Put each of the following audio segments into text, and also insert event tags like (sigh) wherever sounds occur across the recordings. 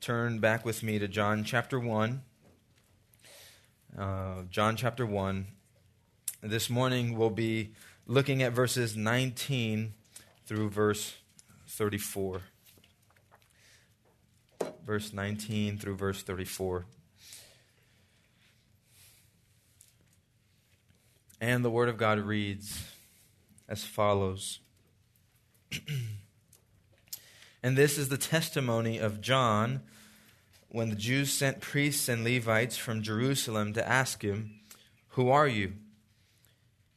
turn back with me to John chapter 1. Uh, John chapter 1. This morning we'll be looking at verses 19 through verse 34. Verse 19 through verse 34. And the Word of God reads as follows. (clears throat) and this is the testimony of John when the Jews sent priests and Levites from Jerusalem to ask him, Who are you?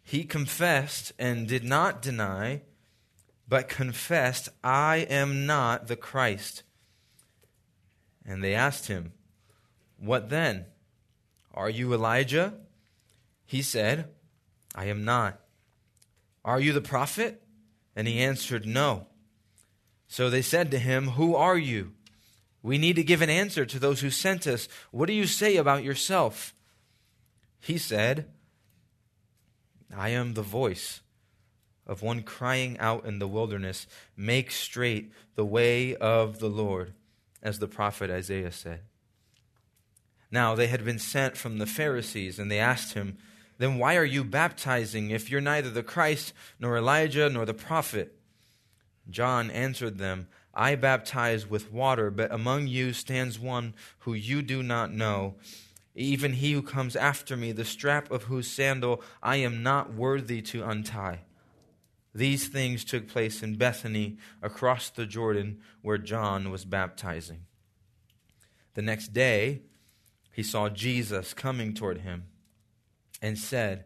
He confessed and did not deny, but confessed, I am not the Christ. And they asked him, What then? Are you Elijah? He said, I am not. Are you the prophet? And he answered, No. So they said to him, Who are you? We need to give an answer to those who sent us. What do you say about yourself? He said, I am the voice of one crying out in the wilderness, Make straight the way of the Lord, as the prophet Isaiah said. Now they had been sent from the Pharisees, and they asked him, Then why are you baptizing if you're neither the Christ, nor Elijah, nor the prophet? John answered them, I baptize with water, but among you stands one who you do not know even he who comes after me, the strap of whose sandal I am not worthy to untie. These things took place in Bethany across the Jordan where John was baptizing. The next day, he saw Jesus coming toward him and said,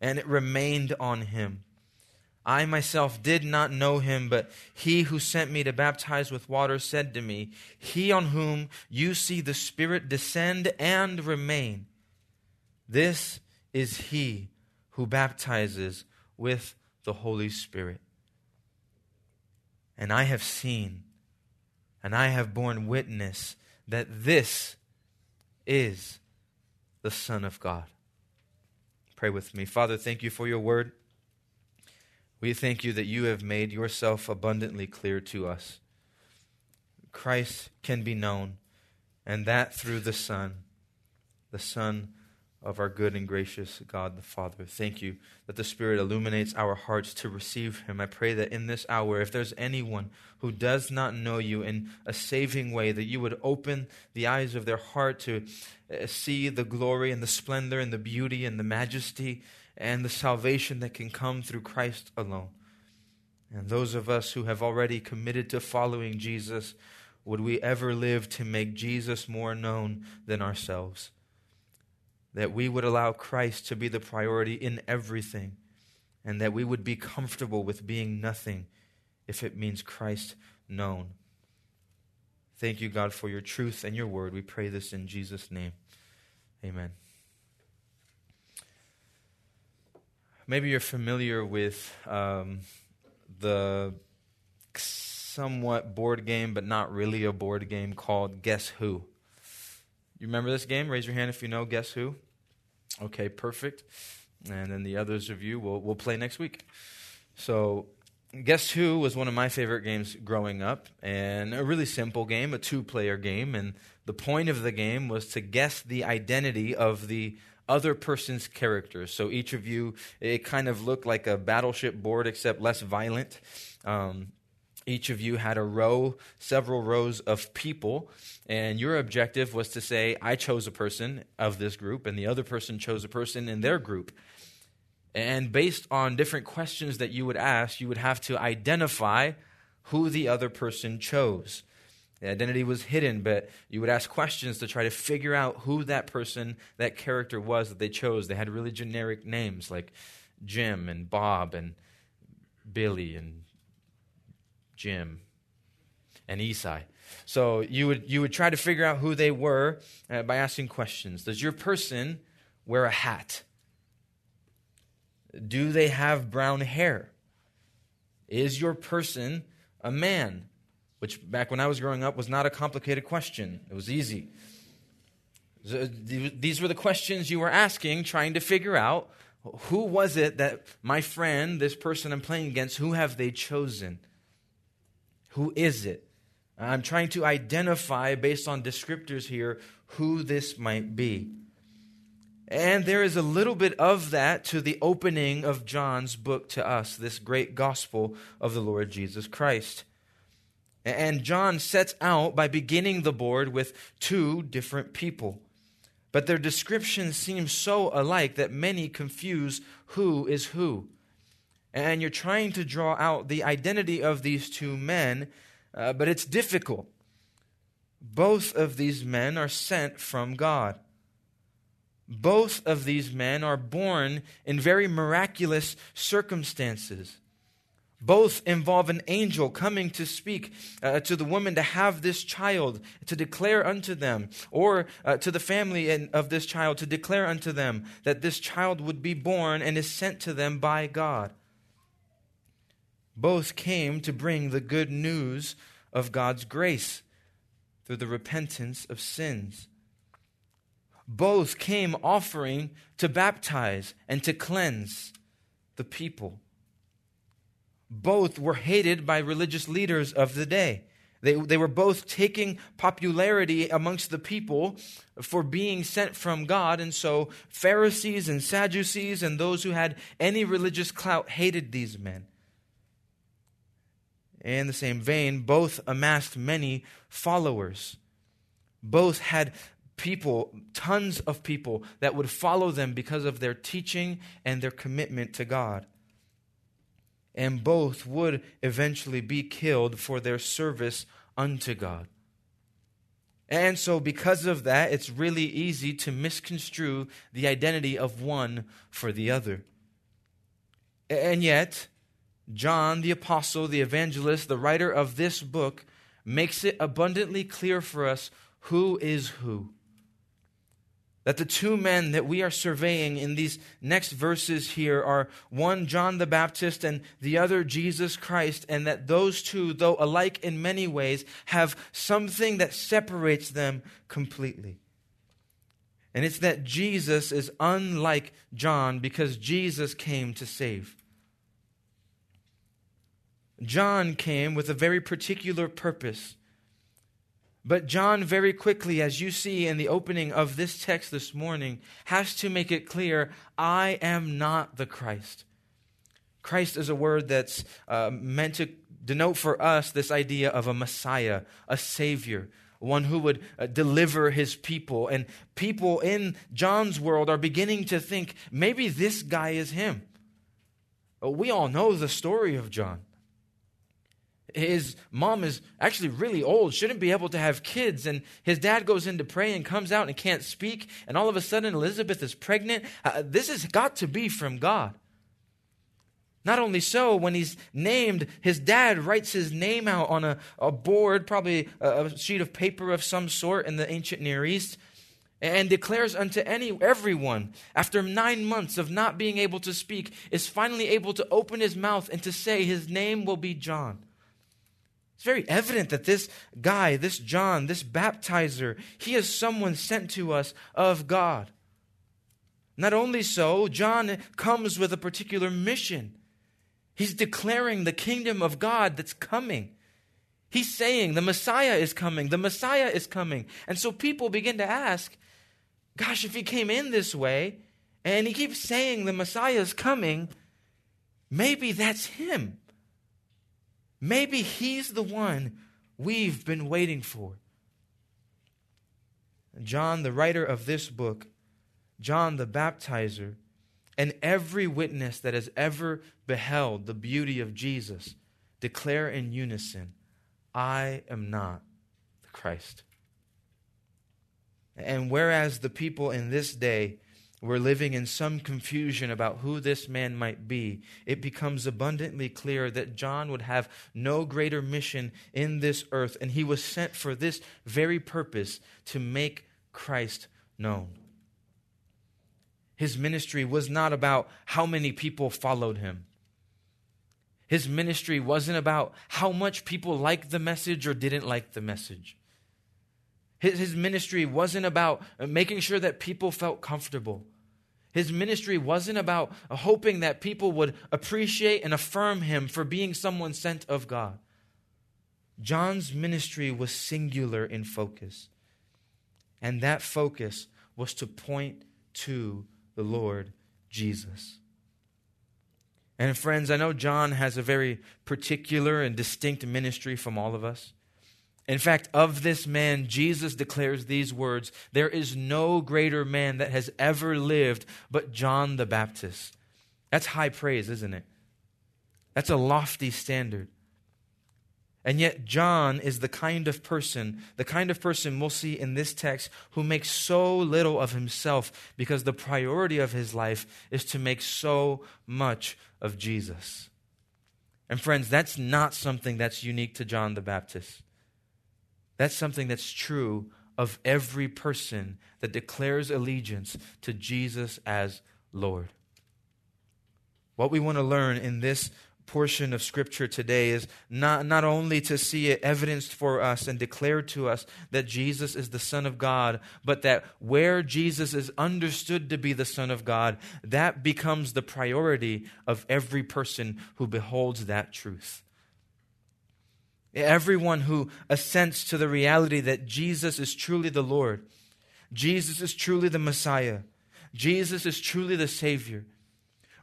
and it remained on him. I myself did not know him, but he who sent me to baptize with water said to me, He on whom you see the Spirit descend and remain, this is he who baptizes with the Holy Spirit. And I have seen, and I have borne witness that this is the Son of God. Pray with me. Father, thank you for your word. We thank you that you have made yourself abundantly clear to us. Christ can be known, and that through the Son, the Son of our good and gracious God the Father. Thank you that the Spirit illuminates our hearts to receive Him. I pray that in this hour, if there's anyone who does not know you in a saving way, that you would open the eyes of their heart to uh, see the glory and the splendor and the beauty and the majesty and the salvation that can come through Christ alone. And those of us who have already committed to following Jesus, would we ever live to make Jesus more known than ourselves? That we would allow Christ to be the priority in everything, and that we would be comfortable with being nothing if it means Christ known. Thank you, God, for your truth and your word. We pray this in Jesus' name. Amen. maybe you're familiar with um, the somewhat board game, but not really a board game called Guess Who. You remember this game? Raise your hand if you know Guess Who. Okay, perfect. And then the others of you will will play next week. So, Guess Who was one of my favorite games growing up, and a really simple game, a two player game. And the point of the game was to guess the identity of the other person's characters. So each of you, it kind of looked like a battleship board, except less violent. Um, each of you had a row, several rows of people, and your objective was to say, I chose a person of this group, and the other person chose a person in their group. And based on different questions that you would ask, you would have to identify who the other person chose. The identity was hidden, but you would ask questions to try to figure out who that person, that character was that they chose. They had really generic names like Jim and Bob and Billy and Jim and Esai. So you would, you would try to figure out who they were uh, by asking questions. Does your person wear a hat? Do they have brown hair? Is your person a man? Which, back when I was growing up, was not a complicated question. It was easy. These were the questions you were asking, trying to figure out who was it that my friend, this person I'm playing against, who have they chosen? Who is it? I'm trying to identify, based on descriptors here, who this might be. And there is a little bit of that to the opening of John's book to us, this great gospel of the Lord Jesus Christ. And John sets out by beginning the board with two different people. But their descriptions seem so alike that many confuse who is who. And you're trying to draw out the identity of these two men, uh, but it's difficult. Both of these men are sent from God. Both of these men are born in very miraculous circumstances. Both involve an angel coming to speak uh, to the woman to have this child, to declare unto them, or uh, to the family of this child to declare unto them that this child would be born and is sent to them by God. Both came to bring the good news of God's grace through the repentance of sins both came offering to baptize and to cleanse the people. Both were hated by religious leaders of the day. They, they were both taking popularity amongst the people for being sent from God, and so Pharisees and Sadducees and those who had any religious clout hated these men. In the same vein, both amassed many followers. Both had people, tons of people that would follow them because of their teaching and their commitment to God. And both would eventually be killed for their service unto God. And so, because of that, it's really easy to misconstrue the identity of one for the other. And yet, John, the apostle, the evangelist, the writer of this book, makes it abundantly clear for us who is who that the two men that we are surveying in these next verses here are one John the Baptist and the other Jesus Christ, and that those two, though alike in many ways, have something that separates them completely. And it's that Jesus is unlike John because Jesus came to save. John came with a very particular purpose. But John, very quickly, as you see in the opening of this text this morning, has to make it clear I am not the Christ. Christ is a word that's uh, meant to denote for us this idea of a Messiah, a Savior, one who would uh, deliver his people. And people in John's world are beginning to think maybe this guy is him. We all know the story of John his mom is actually really old, shouldn't be able to have kids. And his dad goes in to pray and comes out and can't speak. And all of a sudden, Elizabeth is pregnant. Uh, this has got to be from God. Not only so, when he's named, his dad writes his name out on a, a board, probably a, a sheet of paper of some sort in the ancient Near East, and declares unto any everyone, after nine months of not being able to speak, is finally able to open his mouth and to say, His name will be John. It's very evident that this guy, this John, this baptizer, he is someone sent to us of God. Not only so, John comes with a particular mission. He's declaring the kingdom of God that's coming. He's saying the Messiah is coming, the Messiah is coming. And so people begin to ask, gosh, if he came in this way and he keeps saying the Messiah is coming, maybe that's him. Maybe he's the one we've been waiting for. John, the writer of this book, John the baptizer, and every witness that has ever beheld the beauty of Jesus declare in unison I am not the Christ. And whereas the people in this day we're living in some confusion about who this man might be, it becomes abundantly clear that John would have no greater mission in this earth, and he was sent for this very purpose to make Christ known. His ministry was not about how many people followed him. His ministry wasn't about how much people liked the message or didn't like the message. His, ministry wasn't about making sure that people felt comfortable. His ministry wasn't about hoping that people would appreciate and affirm him for being someone sent of God. John's ministry was singular in focus, and that focus was to point to the Lord Jesus. And friends, I know John has a very particular and distinct ministry from all of us. In fact, of this man, Jesus declares these words There is no greater man that has ever lived but John the Baptist. That's high praise, isn't it? That's a lofty standard. And yet, John is the kind of person, the kind of person we'll see in this text who makes so little of himself because the priority of his life is to make so much of Jesus. And, friends, that's not something that's unique to John the Baptist. That's something that's true of every person that declares allegiance to Jesus as Lord. What we want to learn in this portion of Scripture today is not, not only to see it evidenced for us and declared to us that Jesus is the Son of God, but that where Jesus is understood to be the Son of God, that becomes the priority of every person who beholds that truth. Everyone who assents to the reality that Jesus is truly the Lord, Jesus is truly the Messiah, Jesus is truly the Savior.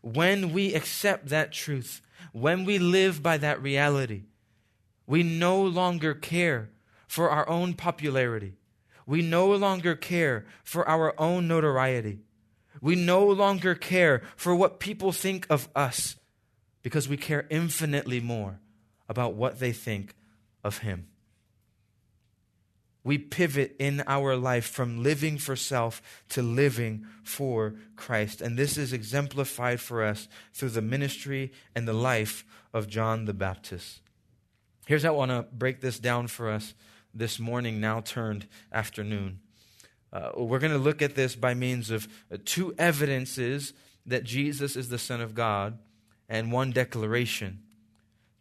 When we accept that truth, when we live by that reality, we no longer care for our own popularity. We no longer care for our own notoriety. We no longer care for what people think of us because we care infinitely more about what they think of Him. We pivot in our life from living for self to living for Christ. And this is exemplified for us through the ministry and the life of John the Baptist. Here's how I want to break this down for us this morning, now turned afternoon. Uh, we're going to look at this by means of two evidences that Jesus is the Son of God and one declaration.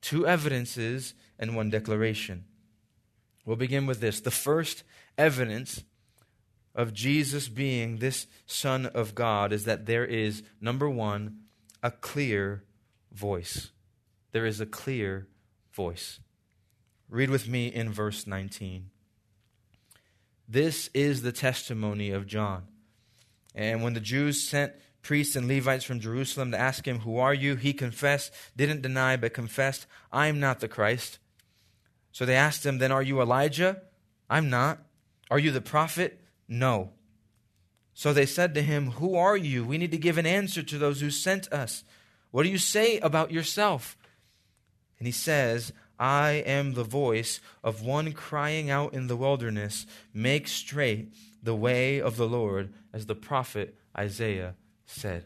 Two evidences and one declaration. We'll begin with this. The first evidence of Jesus being this Son of God is that there is, number one, a clear voice. There is a clear voice. Read with me in verse 19. This is the testimony of John. And when the Jews sent priests and Levites from Jerusalem to ask him, Who are you? he confessed, didn't deny, but confessed, I am not the Christ. So they asked him, Then are you Elijah? I'm not. Are you the prophet? No. So they said to him, Who are you? We need to give an answer to those who sent us. What do you say about yourself? And he says, I am the voice of one crying out in the wilderness, Make straight the way of the Lord, as the prophet Isaiah said.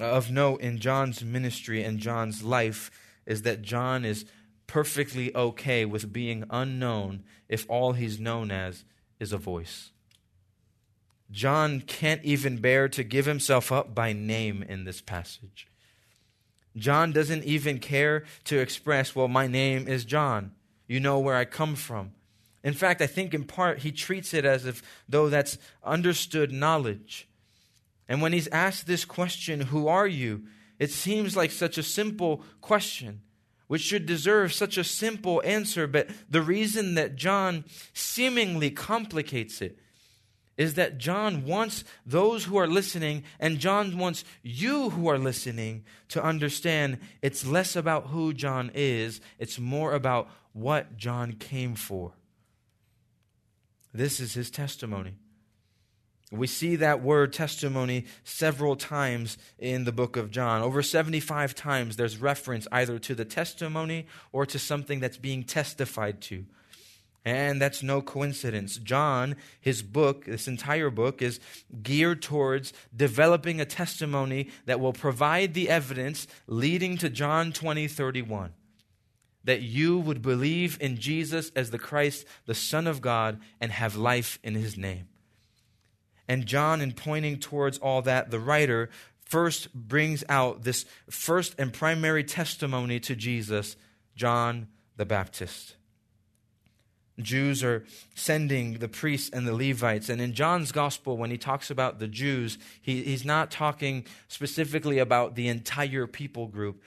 Of note in John's ministry and John's life is that John is perfectly okay with being unknown if all he's known as is a voice. John can't even bear to give himself up by name in this passage. John doesn't even care to express, well, my name is John. You know where I come from. In fact, I think in part he treats it as if though that's understood knowledge. And when he's asked this question, Who are you? it seems like such a simple question which should deserve such a simple answer, but the reason that John seemingly complicates it is that John wants those who are listening, and John wants you who are listening to understand it's less about who John is, it's more about what John came for. This is his testimony. We see that word testimony several times in the book of John. Over 75 times there's reference either to the testimony or to something that's being testified to. And that's no coincidence. John, his book, this entire book, is geared towards developing a testimony that will provide the evidence leading to John 20, 31. That you would believe in Jesus as the Christ, the Son of God, and have life in his name. And John, in pointing towards all that, the writer first brings out this first and primary testimony to Jesus, John the Baptist. Jews are sending the priests and the Levites. And in John's gospel, when he talks about the Jews, he, he's not talking specifically about the entire people group.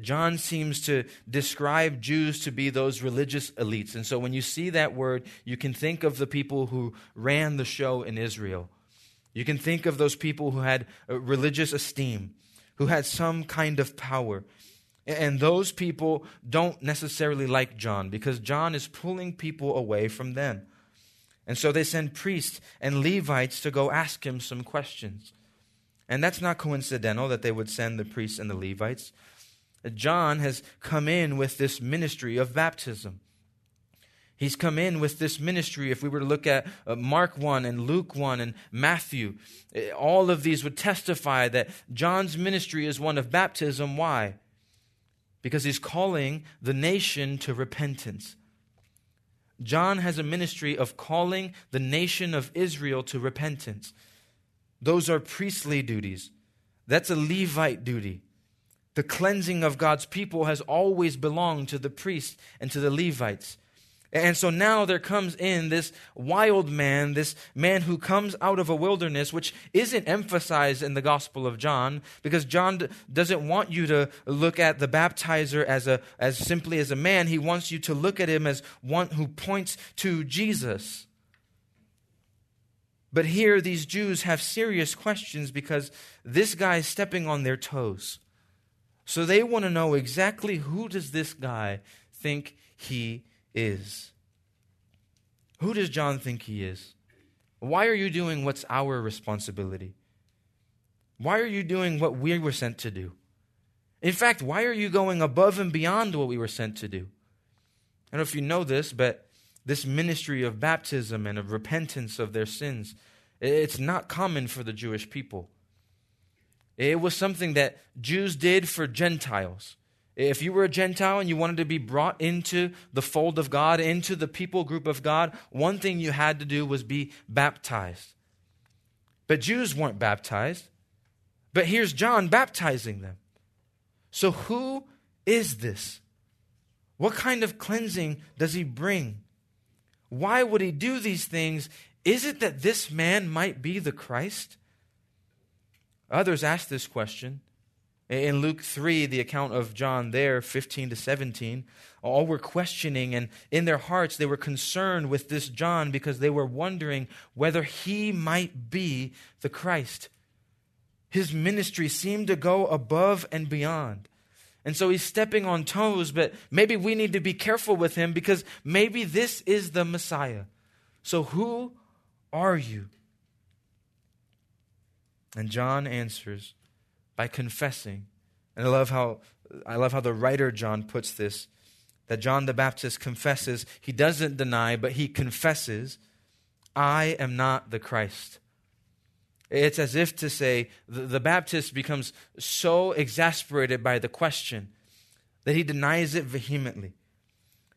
John seems to describe Jews to be those religious elites. And so when you see that word, you can think of the people who ran the show in Israel. You can think of those people who had religious esteem, who had some kind of power. And those people don't necessarily like John because John is pulling people away from them. And so they send priests and Levites to go ask him some questions. And that's not coincidental that they would send the priests and the Levites. John has come in with this ministry of baptism. He's come in with this ministry. If we were to look at uh, Mark 1 and Luke 1 and Matthew, eh, all of these would testify that John's ministry is one of baptism. Why? because he's calling the nation to repentance. John has a ministry of calling the nation of Israel to repentance. Those are priestly duties. That's a Levite duty. The cleansing of God's people has always belonged to the priests and to the Levites. And so now there comes in this wild man, this man who comes out of a wilderness, which isn't emphasized in the Gospel of John, because John doesn't want you to look at the baptizer as, a, as simply as a man. He wants you to look at him as one who points to Jesus. But here, these Jews have serious questions because this guy is stepping on their toes. So they want to know exactly who does this guy think he is. Who does John think he is? Why are you doing what's our responsibility? Why are you doing what we were sent to do? In fact, why are you going above and beyond what we were sent to do? I don't know if you know this, but this ministry of baptism and of repentance of their sins, it's not common for the Jewish people. It was something that Jews did for Gentiles. If you were a Gentile and you wanted to be brought into the fold of God, into the people group of God, one thing you had to do was be baptized. But Jews weren't baptized. But here's John baptizing them. So, who is this? What kind of cleansing does he bring? Why would he do these things? Is it that this man might be the Christ? Others ask this question. In Luke 3, the account of John there, 15 to 17, all were questioning, and in their hearts they were concerned with this John because they were wondering whether he might be the Christ. His ministry seemed to go above and beyond. And so he's stepping on toes, but maybe we need to be careful with him because maybe this is the Messiah. So who are you? And John answers, by confessing. And I love how I love how the writer John puts this that John the Baptist confesses, he doesn't deny, but he confesses, I am not the Christ. It's as if to say the, the Baptist becomes so exasperated by the question that he denies it vehemently.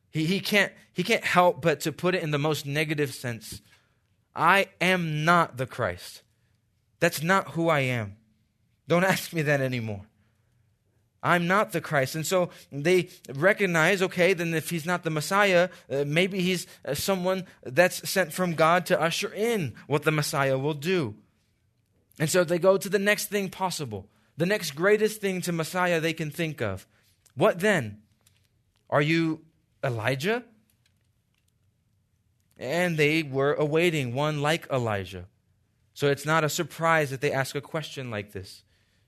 He, he, can't, he can't help but to put it in the most negative sense. I am not the Christ. That's not who I am. Don't (laughs) ask me that anymore. I'm not the Christ. And so they recognize, okay, then if he's not the Messiah, uh, maybe he's uh, someone that's sent from God to usher in what the Messiah will do. And so they go to the next thing possible, the next greatest thing to Messiah they can think of. What then? Are you Elijah? And they were awaiting one like Elijah. So it's not a surprise that they ask a question like this.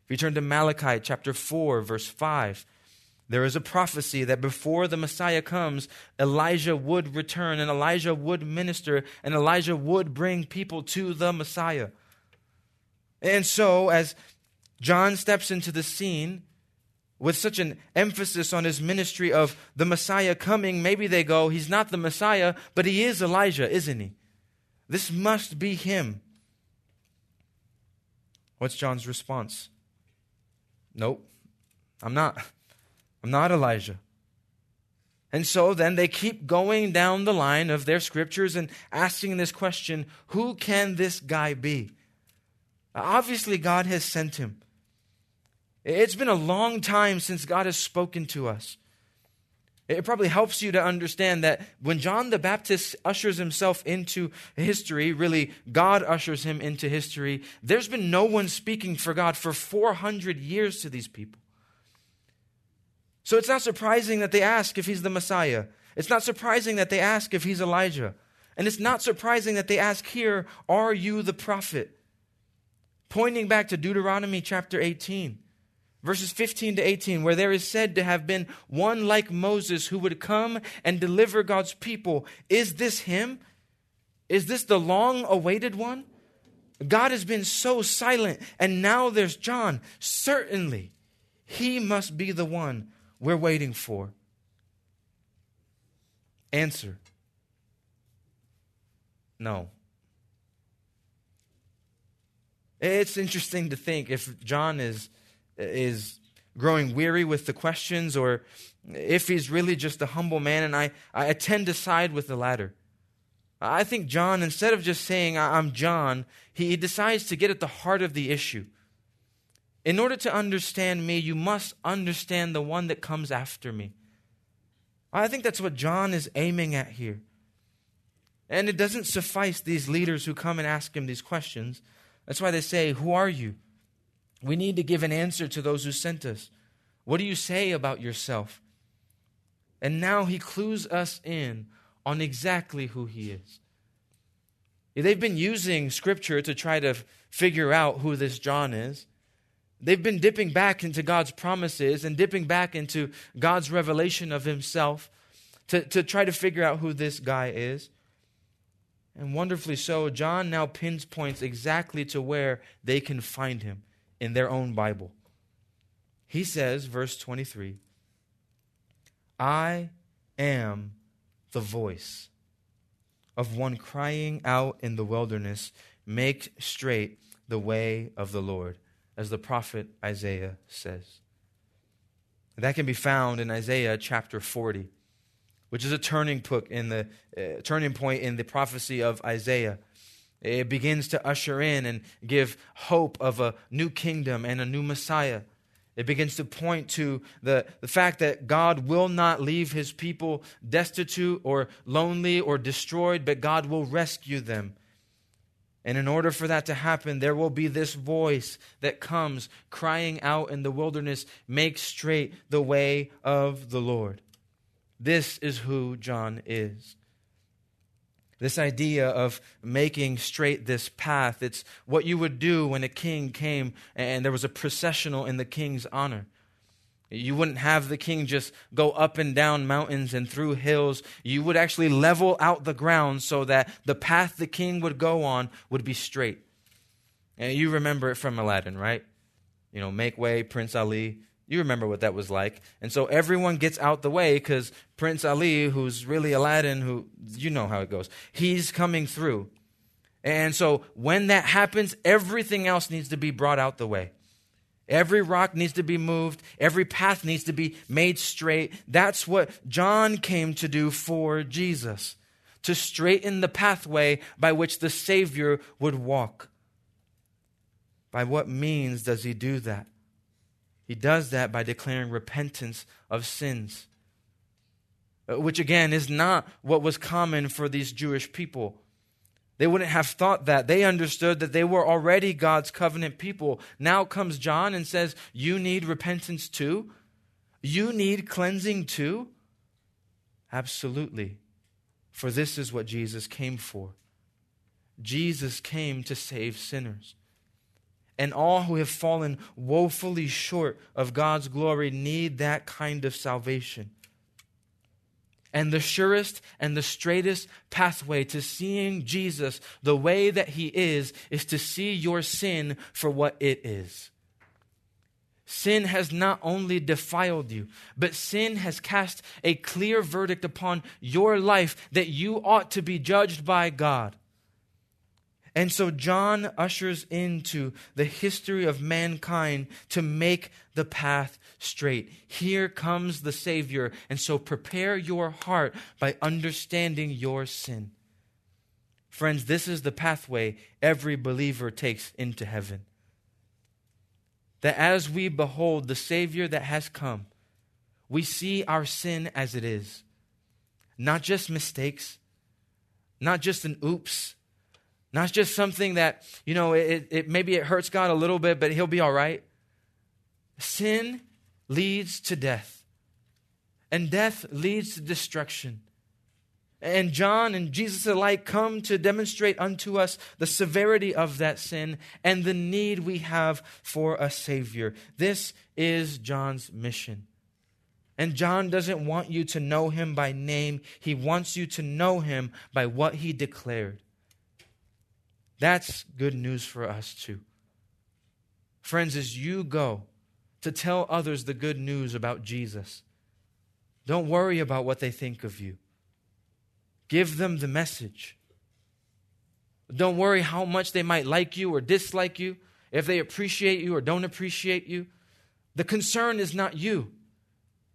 If you turn to Malachi chapter 4, verse 5, there is a prophecy that before the Messiah comes, Elijah would return and Elijah would minister and Elijah would bring people to the Messiah. And so, as John steps into the scene, with such an emphasis on his ministry of the Messiah coming, maybe they go, He's not the Messiah, but he is Elijah, isn't he? This must be him. What's John's response? Nope, I'm not. (laughs) I'm not Elijah. And so then they keep going down the line of their scriptures and asking this question who can this guy be? Obviously, God has sent him. It's been a long time since God has spoken to us. It probably helps you to understand that when John the Baptist ushers himself into history, really, God ushers him into history, there's been no one speaking for God for 400 years to these people. So it's not surprising that they ask if he's the Messiah. It's not surprising that they ask if he's Elijah. And it's not surprising that they ask here, Are you the prophet? Pointing back to Deuteronomy chapter 18 verses 15 to 18, where there is said to have been one like Moses who would come and deliver God's people. Is this him? Is this the long awaited one? God has been so silent, and now there's John. Certainly, he must be the one we're waiting for. Answer No. It's interesting to think if John is is growing weary with the questions or if he's really just a humble man, and I, I tend to side with the latter. I think John, instead of just saying, I'm John, he decides to get at the heart of the issue. In order to understand me, you must understand the one that comes after me. I think that's what John is aiming at here. And it doesn't suffice these leaders who come and ask him these questions. That's why they say, Who are you? We need to give an answer to those who sent us. What do you say about yourself? And now he clues us in on exactly who he is. They've been using scripture to try to figure out who this John is. They've been dipping back into God's promises and dipping back into God's revelation of himself to, to try to figure out who this guy is. And wonderfully so, John now pinpoints exactly to where they can find him in their own Bible. He says, verse 23, I am the voice of one crying out in the wilderness, Make straight the way of the Lord, as the prophet Isaiah says. That can be found in Isaiah chapter 40, which is a turning, in the, uh, turning point in the prophecy of Isaiah. It begins to usher in and give hope of a new kingdom and a new Messiah. It begins to point to the, the fact that God will not leave his people destitute or lonely or destroyed, but God will rescue them. And in order for that to happen, there will be this voice that comes crying out in the wilderness, Make straight the way of the Lord. This is who John is. This idea of making straight this path, it's what you would do when a king came and there was a processional in the king's honor. You wouldn't have the king just go up and down mountains and through hills. You would actually level out the ground so that the path the king would go on would be straight. And you remember it from Aladdin, right? You know, make way, Prince Ali, you remember what that was like. And so everyone gets out the way because Prince Ali, who's really Aladdin, who you know how it goes, he's coming through. And so when that happens, everything else needs to be brought out the way. Every rock needs to be moved. Every path needs to be made straight. That's what John came to do for Jesus to straighten the pathway by which the Savior would walk. By what means does he do that? He does that by declaring repentance of sins, uh, which again is not what was common for these Jewish people. They wouldn't have thought that. They understood that they were already God's covenant people. Now comes John and says, You need repentance too? You need cleansing too? Absolutely. For this is what Jesus came for. Jesus came to save sinners and all who have fallen woefully short of God's glory need that kind of salvation. And the surest and the straightest pathway to seeing Jesus the way that he is, is to see your sin for what it is. Sin has not only defiled you, but sin has cast a clear verdict upon your life that you ought to be judged by God. And so John ushers into the history of mankind to make the path straight. Here comes the Savior. And so prepare your heart by understanding your sin. Friends, this is the pathway every believer takes into heaven. That as we behold the Savior that has come, we see our sin as it is. Not just mistakes, not just an oops, not just something that, you know, it, it, maybe it hurts God a little bit, but he'll be all right. Sin leads to death, and death leads to destruction. And John and Jesus alike come to demonstrate unto us the severity of that sin and the need we have for a Savior. This is John's mission. And John doesn't want you to know him by name, he wants you to know him by what he declared. That's good news for us too. Friends, as you go to tell others the good news about Jesus, don't worry about what they think of you. Give them the message. Don't worry how much they might like you or dislike you, if they appreciate you or don't appreciate you. The concern is not you.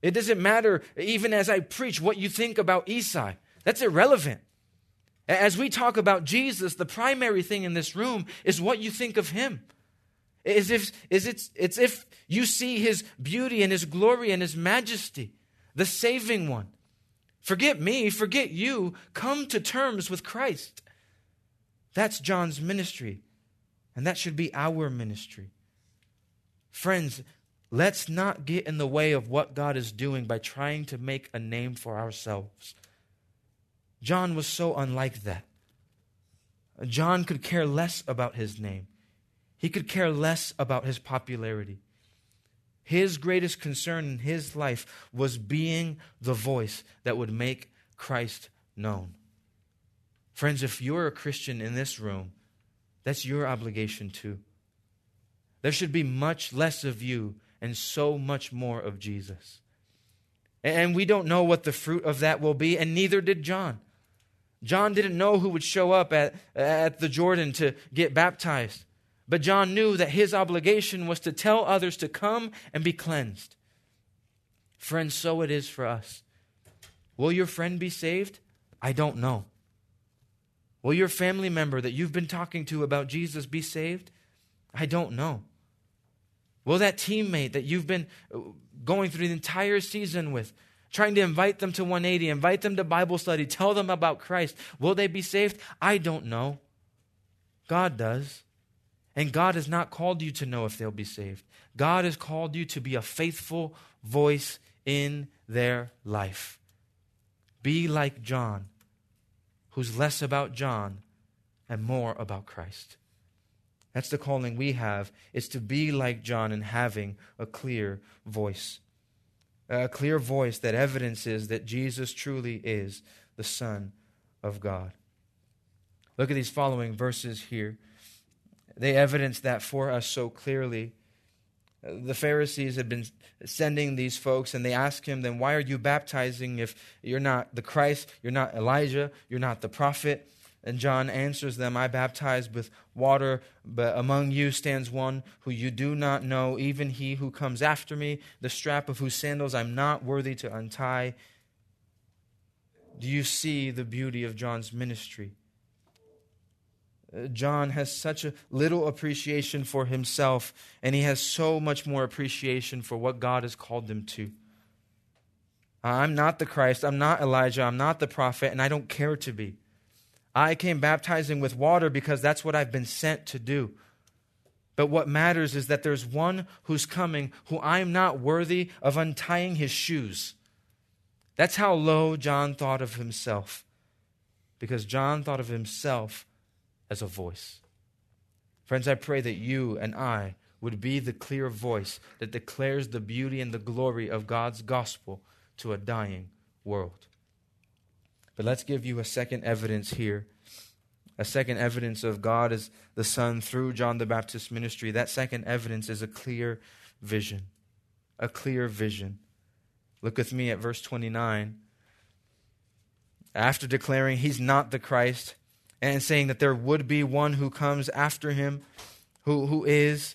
It doesn't matter, even as I preach, what you think about Esai. That's irrelevant. As we talk about Jesus, the primary thing in this room is what you think of him. Is if, is it's, it's if you see his beauty and his glory and his majesty, the saving one. Forget me, forget you, come to terms with Christ. That's John's ministry, and that should be our ministry. Friends, let's not get in the way of what God is doing by trying to make a name for ourselves. John was so unlike that. John could care less about his name, he could care less about his popularity. His greatest concern in his life was being the voice that would make Christ known. Friends, if you're a Christian in this room, that's your obligation too. There should be much less of you and so much more of Jesus. And we don't know what the fruit of that will be, and neither did John. John didn't know who would show up at, at the Jordan to get baptized. But John knew that his obligation was to tell others to come and be cleansed. Friends, so it is for us. Will your friend be saved? I don't know. Will your family member that you've been talking to about Jesus be saved? I don't know. Will that teammate that you've been going through the entire season with trying to invite them to 180, invite them to Bible study, tell them about Christ. Will they be saved? I don't know. God does. And God has not called you to know if they'll be saved. God has called you to be a faithful voice in their life. Be like John, who's less about John and more about Christ. That's the calling we have, is to be like John and having a clear voice a clear voice that evidences that Jesus truly is the Son of God. Look at these following verses here. They evidence that for us so clearly. The Pharisees had been sending these folks, and they asked him, Then why are you baptizing if you're not the Christ, you're not Elijah, you're not the prophet? And John answers them, I baptize with water, but among you stands one who you do not know, even he who comes after me, the strap of whose sandals I'm not worthy to untie. Do you see the beauty of John's ministry? Uh, John has such a little appreciation for himself, and he has so much more appreciation for what God has called him to. I'm not the Christ, I'm not Elijah, I'm not the prophet, and I don't care to be. I came baptizing with water because that's what I've been sent to do. But what matters is that there's one who's coming who I'm not worthy of untying his shoes. That's how low John thought of himself. Because John thought of himself as a voice. Friends, I pray that you and I would be the clear voice that declares the beauty and the glory of God's gospel to a dying world. But let's give you a second evidence here. A second evidence of God as the Son through John the Baptist's ministry. That second evidence is a clear vision. A clear vision. Look with me at verse 29. After declaring he's not the Christ and saying that there would be one who comes after him, who, who is,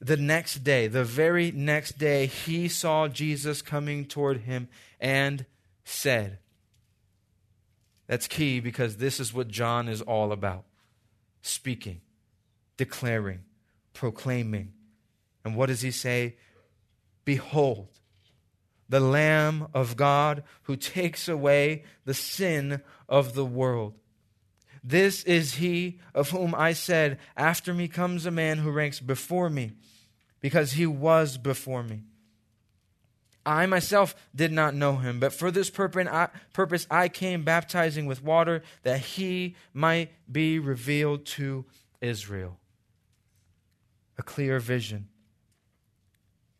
the next day, the very next day, he saw Jesus coming toward him and said, That's key because this is what John is all about speaking, declaring, proclaiming. And what does he say? Behold, the Lamb of God who takes away the sin of the world. This is he of whom I said, After me comes a man who ranks before me, because he was before me. I myself did not know him, but for this purpose I came baptizing with water, that he might be revealed to Israel. A clear vision.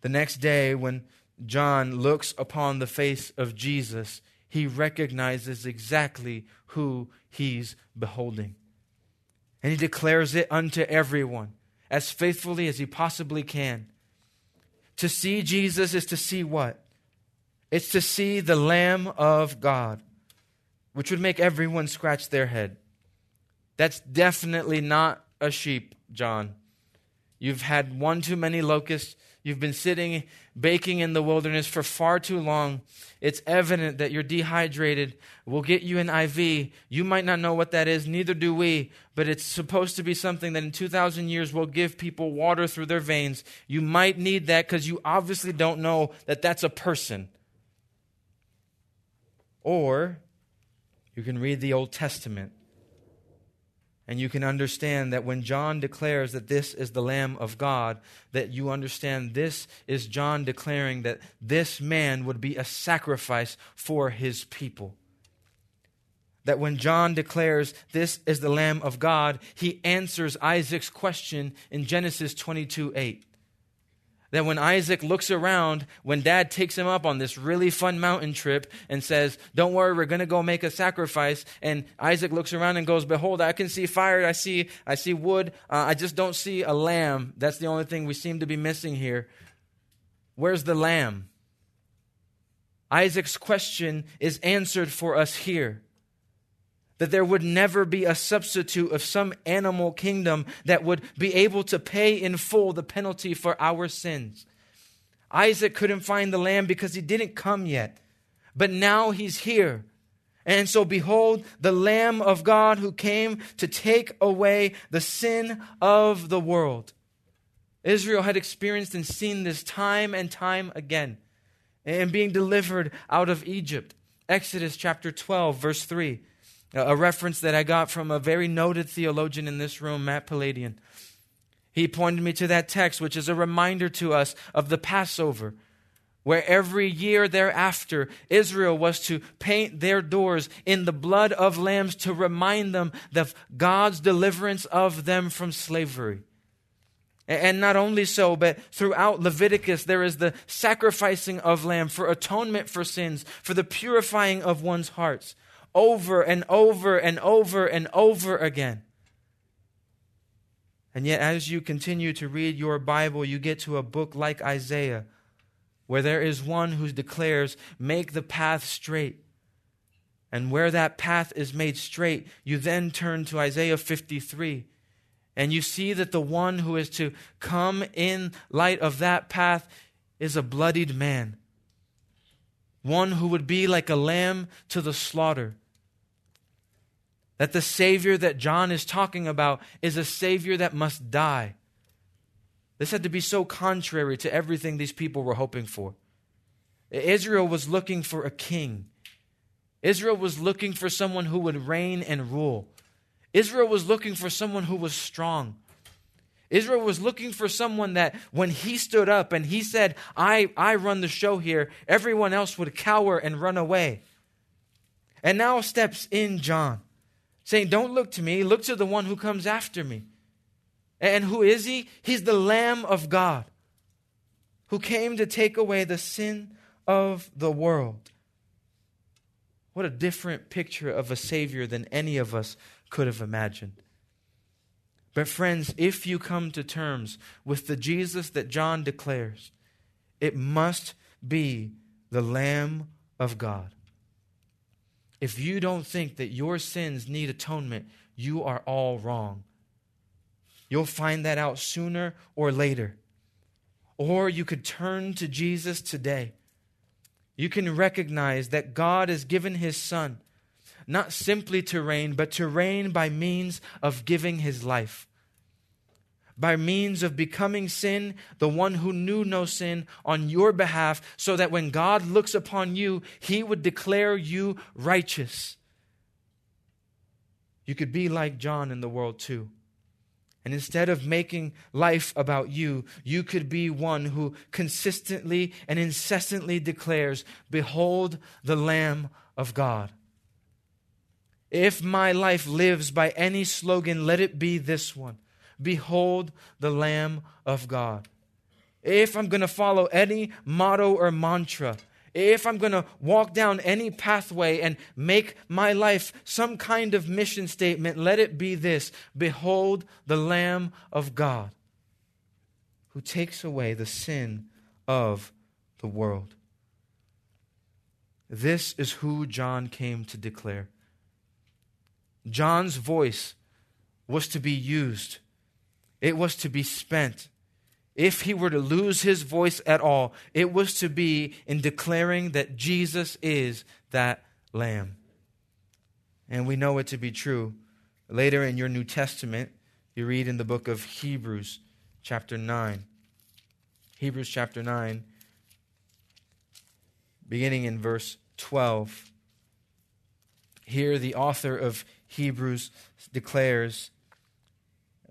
The next day, when John looks upon the face of Jesus, he recognizes exactly who he's beholding. And he declares it unto everyone as faithfully as he possibly can. To see Jesus is to see what? It's to see the Lamb of God, which would make everyone scratch their head. That's definitely not a sheep, John. You've had one too many locusts. You've been sitting baking in the wilderness for far too long. It's evident that you're dehydrated. We'll get you an IV. You might not know what that is, neither do we, but it's supposed to be something that in 2,000 years will give people water through their veins. You might need that because you obviously don't know that that's a person. Or you can read the Old Testament and you can understand that when John declares that this is the Lamb of God, that you understand this is John declaring that this man would be a sacrifice for his people. That when John declares this is the Lamb of God, he answers Isaac's question in Genesis 22 8 that when Isaac looks around, when dad takes him up on this really fun mountain trip and says, Don't worry, we're going to go make a sacrifice. And Isaac looks around and goes, Behold, I can see fire, I see, I see wood, uh, I just don't see a lamb. That's the only thing we seem to be missing here. Where's the lamb? Isaac's question is answered for us here that there would never be a substitute of some animal kingdom that would be able to pay in full the penalty for our sins. Isaac couldn't find the lamb because he didn't come yet, but now he's here. And so, behold, the Lamb of God who came to take away the sin of the world. Israel had experienced and seen this time and time again and being delivered out of Egypt. Exodus chapter 12, verse 3 a reference that I got from a very noted theologian in this room, Matt Palladian. He pointed me to that text, which is a reminder to us of the Passover, where every year thereafter Israel was to paint their doors in the blood of lambs to remind them of God's deliverance of them from slavery. And not only so, but throughout Leviticus, there is the sacrificing of lamb for atonement for sins, for the purifying of one's hearts over and over and over and over again. And yet, as you continue to read your Bible, you get to a book like Isaiah, where there is one who declares, Make the path straight. And where that path is made straight, you then turn to Isaiah 53. And you see that the one who is to come in light of that path is a bloodied man. One who would be like a lamb to the slaughter. That the Savior that John is talking about is a Savior that must die. This had to be so contrary to everything these people were hoping for. Israel was looking for a king. Israel was looking for someone who would reign and rule. Israel was looking for someone who was strong. Israel was looking for someone that when he stood up and he said, I, I run the show here, everyone else would cower and run away. And now steps in John saying, Don't look to me, look to the one who comes after me. And who is he? He's the Lamb of God who came to take away the sin of the world. What a different picture of a Savior than any of us could have imagined. But, friends, if you come to terms with the Jesus that John declares, it must be the Lamb of God. If you don't think that your sins need atonement, you are all wrong. You'll find that out sooner or later. Or you could turn to Jesus today. You can recognize that God has given his Son not simply to reign, but to reign by means of giving his life. By means of becoming sin, the one who knew no sin, on your behalf, so that when God looks upon you, he would declare you righteous. You could be like John in the world too. And instead of making life about you, you could be one who consistently and incessantly declares, Behold the Lamb of God. If my life lives by any slogan, let it be this one Behold the Lamb of God. If I'm going to follow any motto or mantra, if I'm going to walk down any pathway and make my life some kind of mission statement, let it be this Behold the Lamb of God who takes away the sin of the world. This is who John came to declare. John's voice was to be used, it was to be spent. If he were to lose his voice at all, it was to be in declaring that Jesus is that Lamb. And we know it to be true. Later in your New Testament, you read in the book of Hebrews, chapter 9. Hebrews chapter 9, beginning in verse 12. Here, the author of Hebrews declares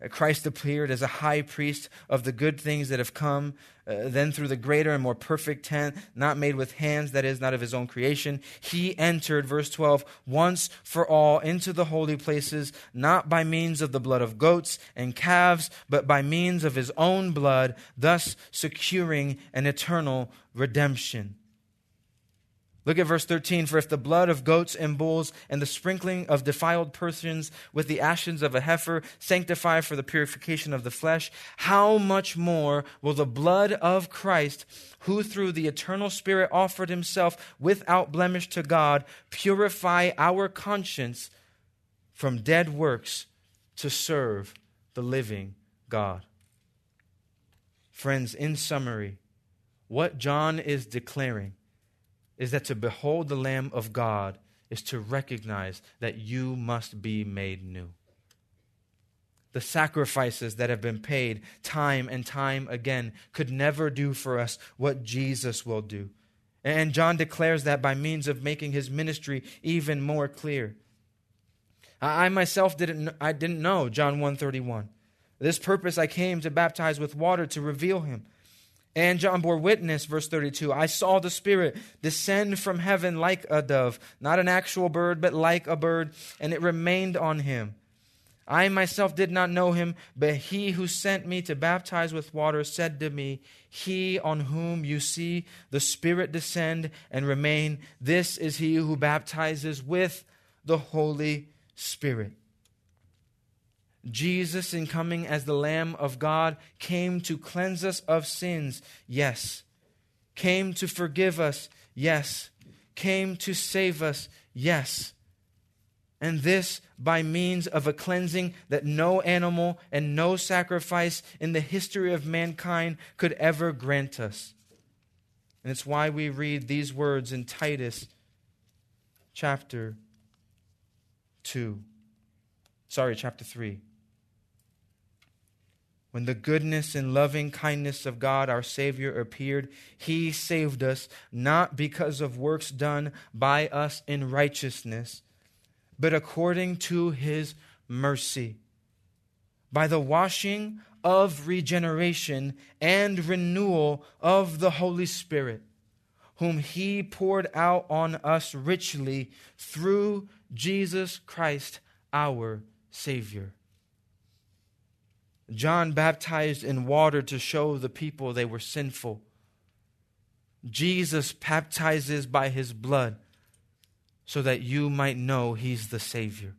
Christ appeared as a high priest of the good things that have come, uh, then through the greater and more perfect tent, not made with hands, that is, not of his own creation. He entered, verse 12, once for all into the holy places, not by means of the blood of goats and calves, but by means of his own blood, thus securing an eternal redemption. Look at verse 13. For if the blood of goats and bulls and the sprinkling of defiled persons with the ashes of a heifer sanctify for the purification of the flesh, how much more will the blood of Christ, who through the eternal Spirit offered himself without blemish to God, purify our conscience from dead works to serve the living God? Friends, in summary, what John is declaring is that to behold the Lamb of God is to recognize that you must be made new. The sacrifices that have been paid time and time again could never do for us what Jesus will do. And John declares that by means of making his ministry even more clear. I myself didn't I didn't know John 131. This purpose I came to baptize with water to reveal him. And John bore witness, verse 32 I saw the Spirit descend from heaven like a dove, not an actual bird, but like a bird, and it remained on him. I myself did not know him, but he who sent me to baptize with water said to me, He on whom you see the Spirit descend and remain, this is he who baptizes with the Holy Spirit. Jesus, in coming as the Lamb of God, came to cleanse us of sins, yes. Came to forgive us, yes. Came to save us, yes. And this by means of a cleansing that no animal and no sacrifice in the history of mankind could ever grant us. And it's why we read these words in Titus chapter 2. Sorry, chapter 3. When the goodness and loving kindness of God our Savior appeared, He saved us not because of works done by us in righteousness, but according to His mercy, by the washing of regeneration and renewal of the Holy Spirit, whom He poured out on us richly through Jesus Christ our Savior John baptized in water to show the people they were sinful. Jesus baptizes by his blood so that you might know he's the Savior.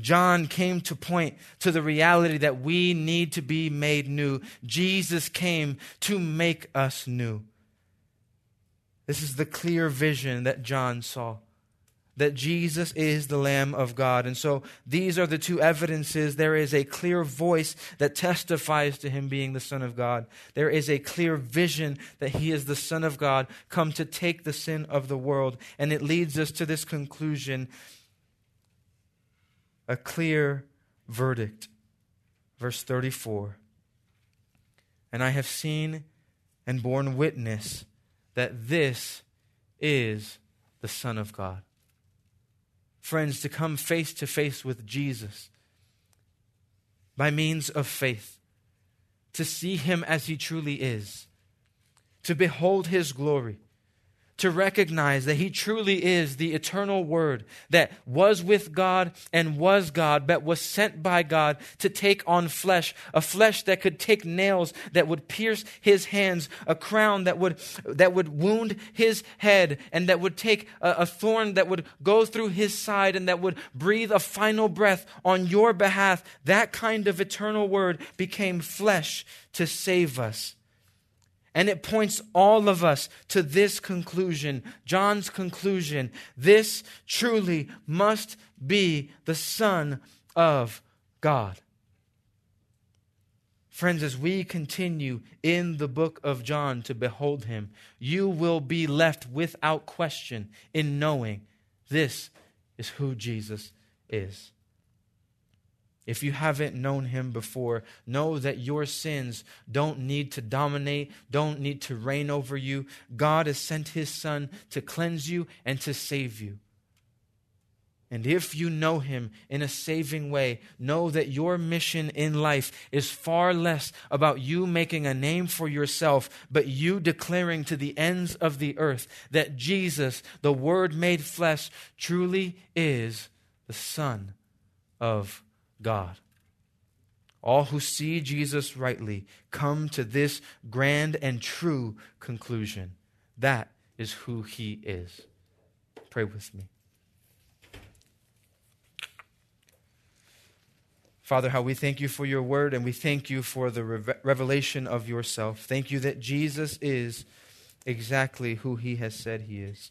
John came to point to the reality that we need to be made new. Jesus came to make us new. This is the clear vision that John saw that Jesus is the Lamb of God. And so these are the two evidences. There is a clear voice that testifies to him being the Son of God. There is a clear vision that he is the Son of God, come to take the sin of the world. And it leads us to this conclusion a clear verdict. Verse 34 And I have seen and borne witness that this is the Son of God friends, to come face to face with Jesus by means of faith, to see him as he truly is, to behold his glory, to recognize that he truly is the eternal word that was with God and was God, but was sent by God to take on flesh, a flesh that could take nails that would pierce his hands, a crown that would, that would wound his head, and that would take a, a thorn that would go through his side and that would breathe a final breath on your behalf. That kind of eternal word became flesh to save us. And it points all of us to this conclusion, John's conclusion. This truly must be the Son of God. Friends, as we continue in the book of John to behold him, you will be left without question in knowing this is who Jesus is. If you haven't known him before, know that your sins don't need to dominate, don't need to reign over you. God has sent his son to cleanse you and to save you. And if you know him in a saving way, know that your mission in life is far less about you making a name for yourself, but you declaring to the ends of the earth that Jesus, the Word made flesh, truly is the Son of God. All who see Jesus rightly come to this grand and true conclusion. That is who he is. Pray with me. Father, how we thank you for your word and we thank you for the revelation of yourself. Thank you that Jesus is exactly who he has said he is.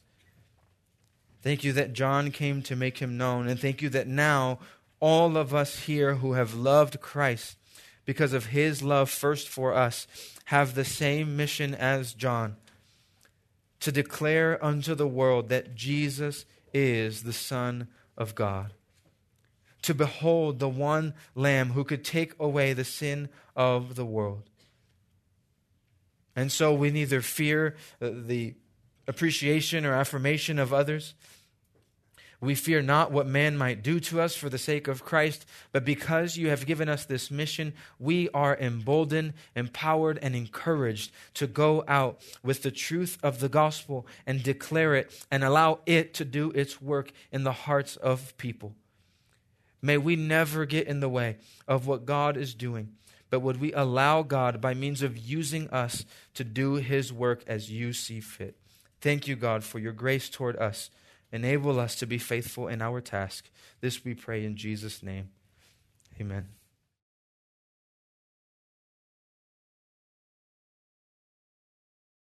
Thank you that John came to make him known, and thank you that now all of us here who have loved Christ because of his love first for us have the same mission as John to declare unto the world that Jesus is the Son of God. To behold the one Lamb who could take away the sin of the world. And so we neither fear the appreciation or affirmation of others we fear not what man might do to us for the sake of Christ, but because you have given us this mission, we are emboldened, empowered, and encouraged to go out with the truth of the gospel and declare it and allow it to do its work in the hearts of people. May we never get in the way of what God is doing, but would we allow God, by means of using us, to do his work as you see fit. Thank you, God, for your grace toward us. Enable us to be faithful in our task. This we pray in Jesus' name. Amen.